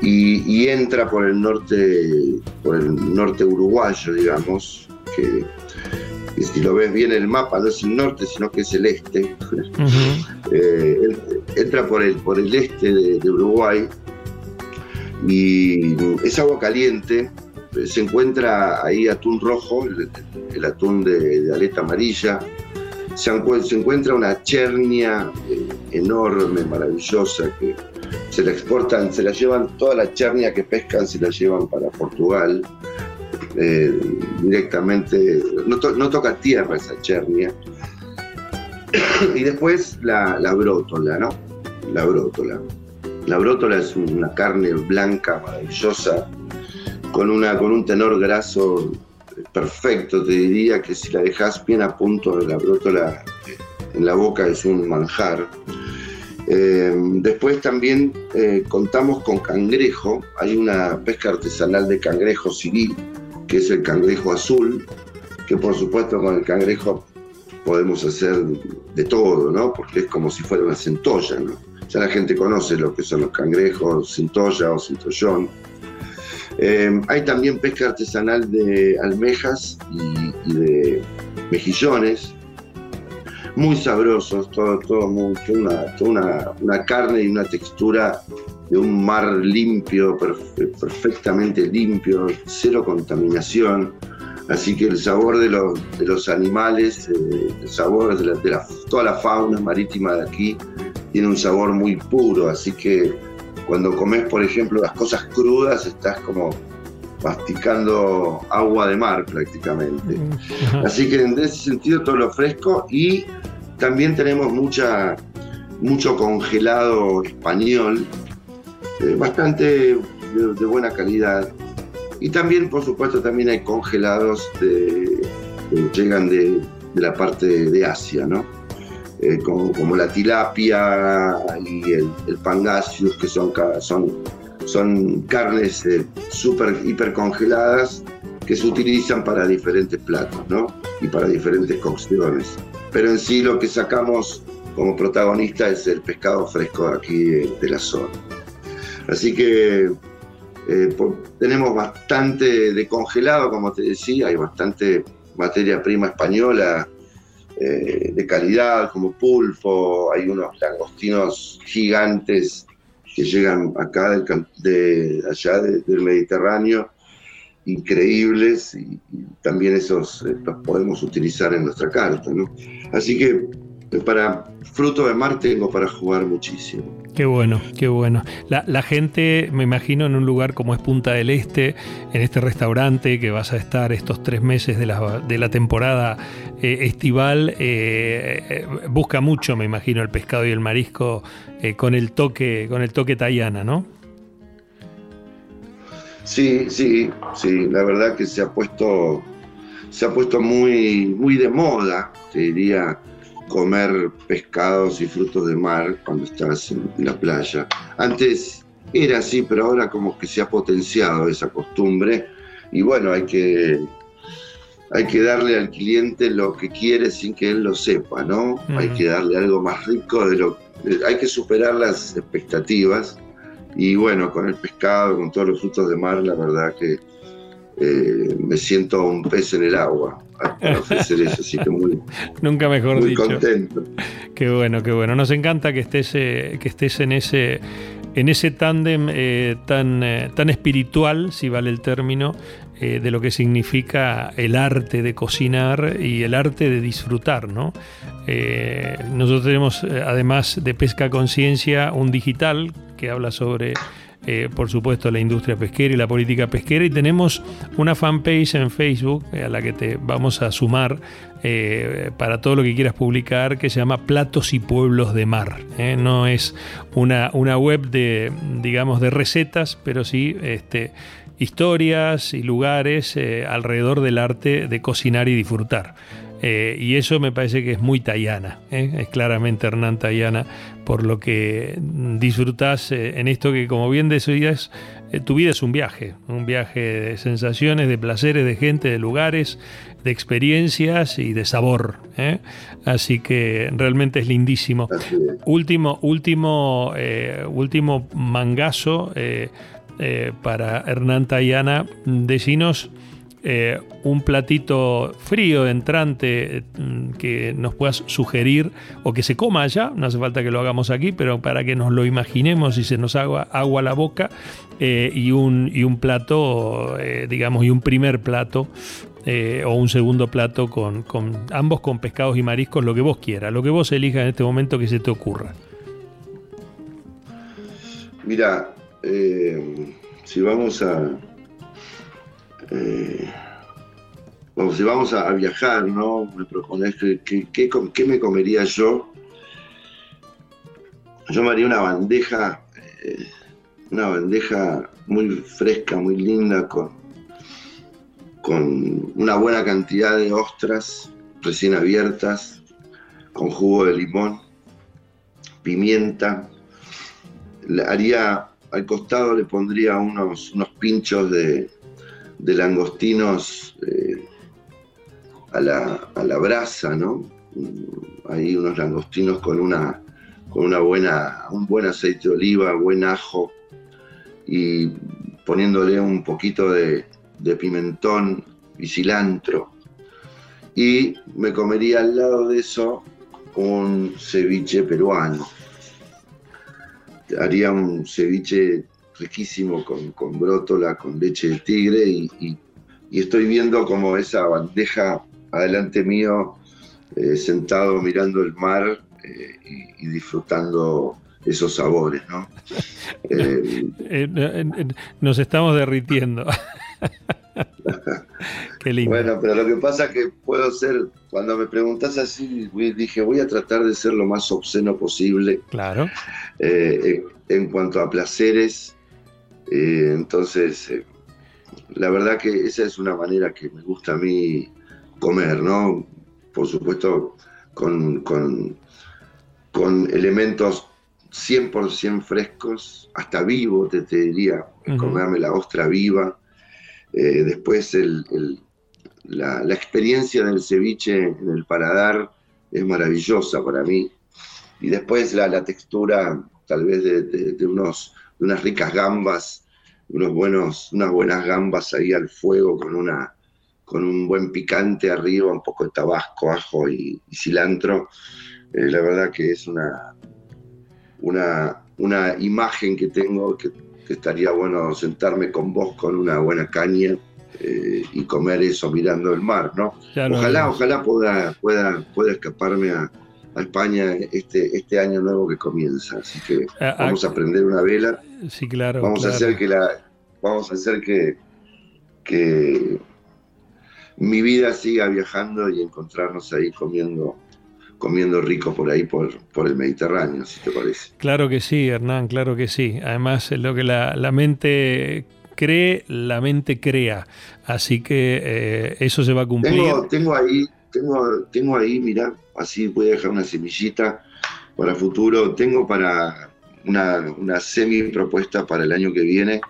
y, entra por el norte, por el norte uruguayo, digamos, que, si lo ves bien en el mapa no es el norte, sino que es el este. Eh, entra por el, por el este de Uruguay y es agua caliente, se encuentra ahí atún rojo, el, atún de, aleta amarilla, se, encuentra una chernia eh, enorme, maravillosa, que se la exportan, se la llevan, toda la chernia que pescan se la llevan para Portugal. Eh, directamente, no, toca tierra esa chernia. y después la, la brótola, ¿no? La brótola. La es una carne blanca, maravillosa, con, una, con un tenor graso perfecto. Te diría que si la dejas bien a punto de la brótola eh, en la boca es un manjar. Eh, después también contamos con cangrejo. Hay una pesca artesanal de cangrejo civil, que es el cangrejo azul, que por supuesto con el cangrejo podemos hacer de todo, ¿no? Porque es como si fuera una centolla, ¿no? Ya la gente conoce lo que son los cangrejos, cintolla o cintollón. Eh, hay también pesca artesanal de almejas y, de mejillones, muy sabrosos, todo, todo una, una, carne y una textura de un mar limpio, perfectamente limpio, cero contaminación. Así que el sabor de los, de los animales, eh, el sabor de, de toda la fauna marítima de aquí tiene un sabor muy puro, así que cuando comes, por ejemplo, las cosas crudas, estás como masticando agua de mar prácticamente. Así que en ese sentido todo lo fresco y también tenemos mucha, mucho congelado español, eh, bastante de, buena calidad. Y también, por supuesto, también hay congelados que llegan de, de la parte de Asia, ¿no? Eh, como, la tilapia y el, el pangasius, que son, son, son carnes eh, súper, hiper congeladas que se utilizan para diferentes platos, ¿no? Y para diferentes cocciones. Pero en sí lo que sacamos como protagonista es el pescado fresco aquí de, la zona. Así que eh, tenemos bastante de congelado, como te decía, hay bastante materia prima española eh, de calidad, como pulpo, hay unos langostinos gigantes que llegan acá de, allá del Mediterráneo, increíbles, y, también esos eh, los podemos utilizar en nuestra carta. Así que para fruto de mar tengo para jugar muchísimo. Qué bueno, qué bueno. La, gente, me imagino, en un lugar como es Punta del Este, en este restaurante que vas a estar estos tres meses de la, temporada eh, estival, eh, eh, busca mucho, me imagino, el pescado y el marisco con el toque, con el toque tayana, ¿no? Sí, sí, sí. La verdad que se ha puesto, se ha puesto muy, muy de moda, te diría comer pescados y frutos de mar cuando estás en la playa. Antes era así, pero ahora como que se ha potenciado esa costumbre y bueno, hay que, hay que darle al cliente lo que quiere sin que él lo sepa, ¿no? Hay que darle algo más rico de lo hay que superar las expectativas y bueno, con el pescado, con todos los frutos de mar, la verdad que eh, me siento un pez en el agua para ofrecer eso, así que muy, Nunca mejor muy contento. Qué bueno, qué bueno. Nos encanta que estés, eh, que estés en ese en ese tándem eh, tan, tan espiritual, si vale el término, de lo que significa el arte de cocinar y el arte de disfrutar, ¿no? nosotros tenemos, además de Pesca Conciencia, un digital que habla sobre eh, por supuesto, la industria pesquera y la política pesquera. Y tenemos una fanpage en Facebook eh, a la que te vamos a sumar eh, para todo lo que quieras publicar, que se llama Platos y Pueblos de Mar. No es una, una web de, digamos, de recetas, pero sí este, historias y lugares alrededor del arte de cocinar y disfrutar. Eh, y eso me parece que es muy tayana, ¿eh? es claramente Hernán Tayana, por lo que disfrutás eh, en esto que, como bien decías, tu vida es un viaje, un viaje de sensaciones, de placeres, de gente, de lugares, de experiencias y de sabor. Así que realmente es lindísimo. Último, último, último mangazo para Hernán Tayana, decinos eh, un platito frío, entrante, mm, que nos puedas sugerir o que se coma allá, no hace falta que lo hagamos aquí, pero para que nos lo imaginemos y se nos haga agua a la boca, eh, y, un, y un plato, eh, digamos, y un primer plato o un segundo plato con, ambos con pescados y mariscos, lo que vos quieras, lo que vos elijas en este momento que se te ocurra. Mira, si vamos a, eh, si vamos a, viajar, ¿no? Me propones que, ¿qué me comería yo? Yo me haría una bandeja, eh, una bandeja muy fresca, muy linda, con, con una buena cantidad de ostras recién abiertas, con jugo de limón, pimienta. haría, al costado le pondría unos, unos pinchos de, de langostinos eh, a, la, brasa, ¿no? Hay unos langostinos con una, con una buena, un buen aceite de oliva, buen ajo y poniéndole un poquito de, de pimentón y cilantro. Y me comería al lado de eso un ceviche peruano. Haría un ceviche riquísimo con, con brótola, con leche de tigre y, estoy viendo como esa bandeja adelante mío, eh, sentado mirando el mar eh, y, disfrutando esos sabores, ¿no? Eh, nos estamos derritiendo. Qué lindo. Bueno, pero lo que pasa es que puedo ser, cuando me preguntas así, dije, voy a tratar de ser lo más obsceno posible. Claro. en cuanto a placeres, eh, entonces, eh, la verdad que esa es una manera que me gusta a mí comer, ¿no? Por supuesto, con, con, elementos 100% frescos, hasta vivo, te, diría, comerme la ostra viva. Eh, después, la, experiencia del ceviche en el paladar es maravillosa para mí. Y después la, textura, tal vez, de unos unas ricas gambas, unos buenos, unas buenas gambas ahí al fuego con una con un buen picante arriba, un poco de tabasco, ajo y, cilantro. Eh, la verdad que es una, una, una imagen que tengo que, estaría bueno sentarme con vos con una buena caña eh, y comer eso mirando el mar, ¿no? ojalá, ojalá pueda, pueda, pueda escaparme a, a España este, este año nuevo que comienza. Así que vamos a prender una vela. Sí, claro. Vamos a hacer que la, vamos a hacer que, que mi vida siga viajando y encontrarnos ahí comiendo comiendo rico por ahí, por, por el Mediterráneo, si te parece. Claro que sí, Hernán, claro que sí. Además, lo que la, la mente cree, la mente crea. Así que eh, eso se va a cumplir. Tengo, tengo ahí tengo, tengo ahí, mira, así voy a dejar una semillita para futuro. Tengo para una, una semi propuesta para el año que viene,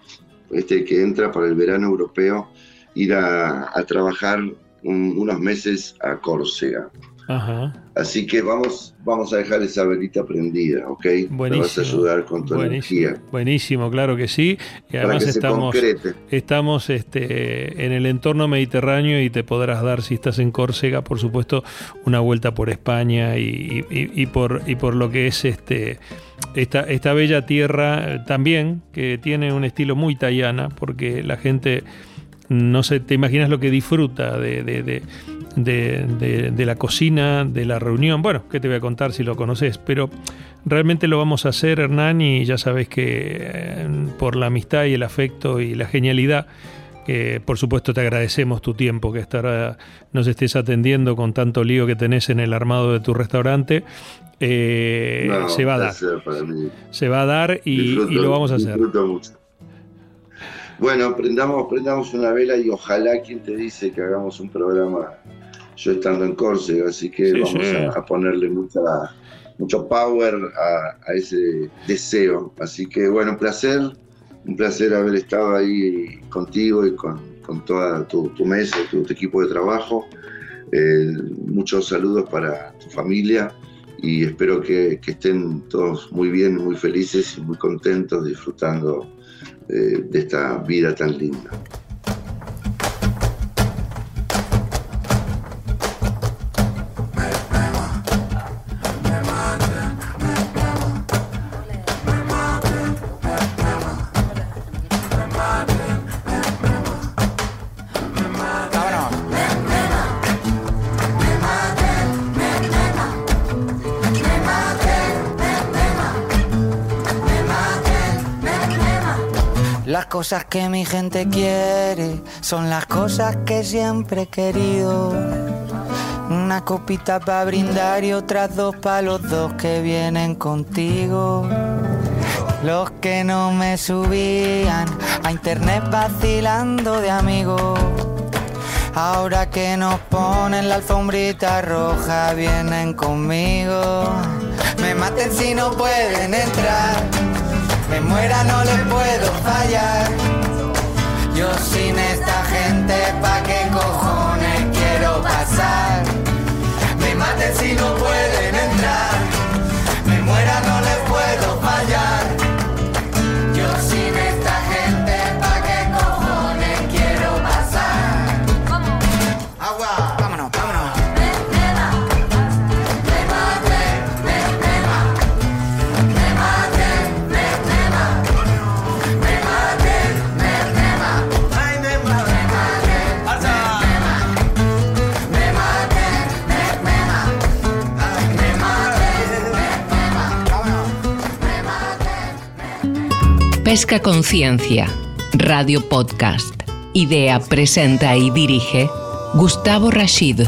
este que entra para el verano europeo, ir a, trabajar unos meses a Córcega. Así que vamos, vamos a dejar esa velita prendida, ¿ok? Buenísimo. vas a ayudar con tu energía. Buenísimo, claro que sí. Y además estamos, estamos este, en el entorno mediterráneo y te podrás dar, si estás en Córcega, por supuesto, una vuelta por España y, por, y por lo que es este esta, esta bella tierra también, que tiene un estilo muy tayana, porque la gente no sé, te imaginas lo que disfruta de, de, la cocina, de la reunión. Bueno, ¿qué te voy a contar si lo conoces? Pero realmente lo vamos a hacer, Hernán, y ya sabes que eh, por la amistad y el afecto y la genialidad, que por supuesto te agradecemos tu tiempo, que estará, nos estés atendiendo con tanto lío que tenés en el armado de tu restaurante. Eh, se va a dar. Se va a dar y, lo vamos a hacer. Mucho. Bueno, prendamos, prendamos una vela y ojalá quien te dice que hagamos un programa yo estando en Córcega, así que vamos A, ponerle mucha, mucho power a, ese deseo. Así que bueno, un placer, un placer haber estado ahí contigo y con, con toda tu, mesa, tu, equipo de trabajo. Eh, muchos saludos para tu familia y espero que, que estén todos muy bien, muy felices y muy contentos disfrutando eh, de esta vida tan linda. Cosas que mi gente quiere son las cosas que siempre he querido. Una copita para brindar y otras dos para los dos que vienen contigo. Los que no me subían a internet vacilando de amigos. Ahora que nos ponen la alfombrita roja, vienen conmigo. Me maten si no pueden entrar me muera no le puedo fallar. Yo sin esta gente, ¿pa' qué cojones quiero pasar? Me maten si no pueden entrar. Me muera no Pesca Conciencia, Radio Podcast. Idea, presenta y dirige Gustavo Rashid.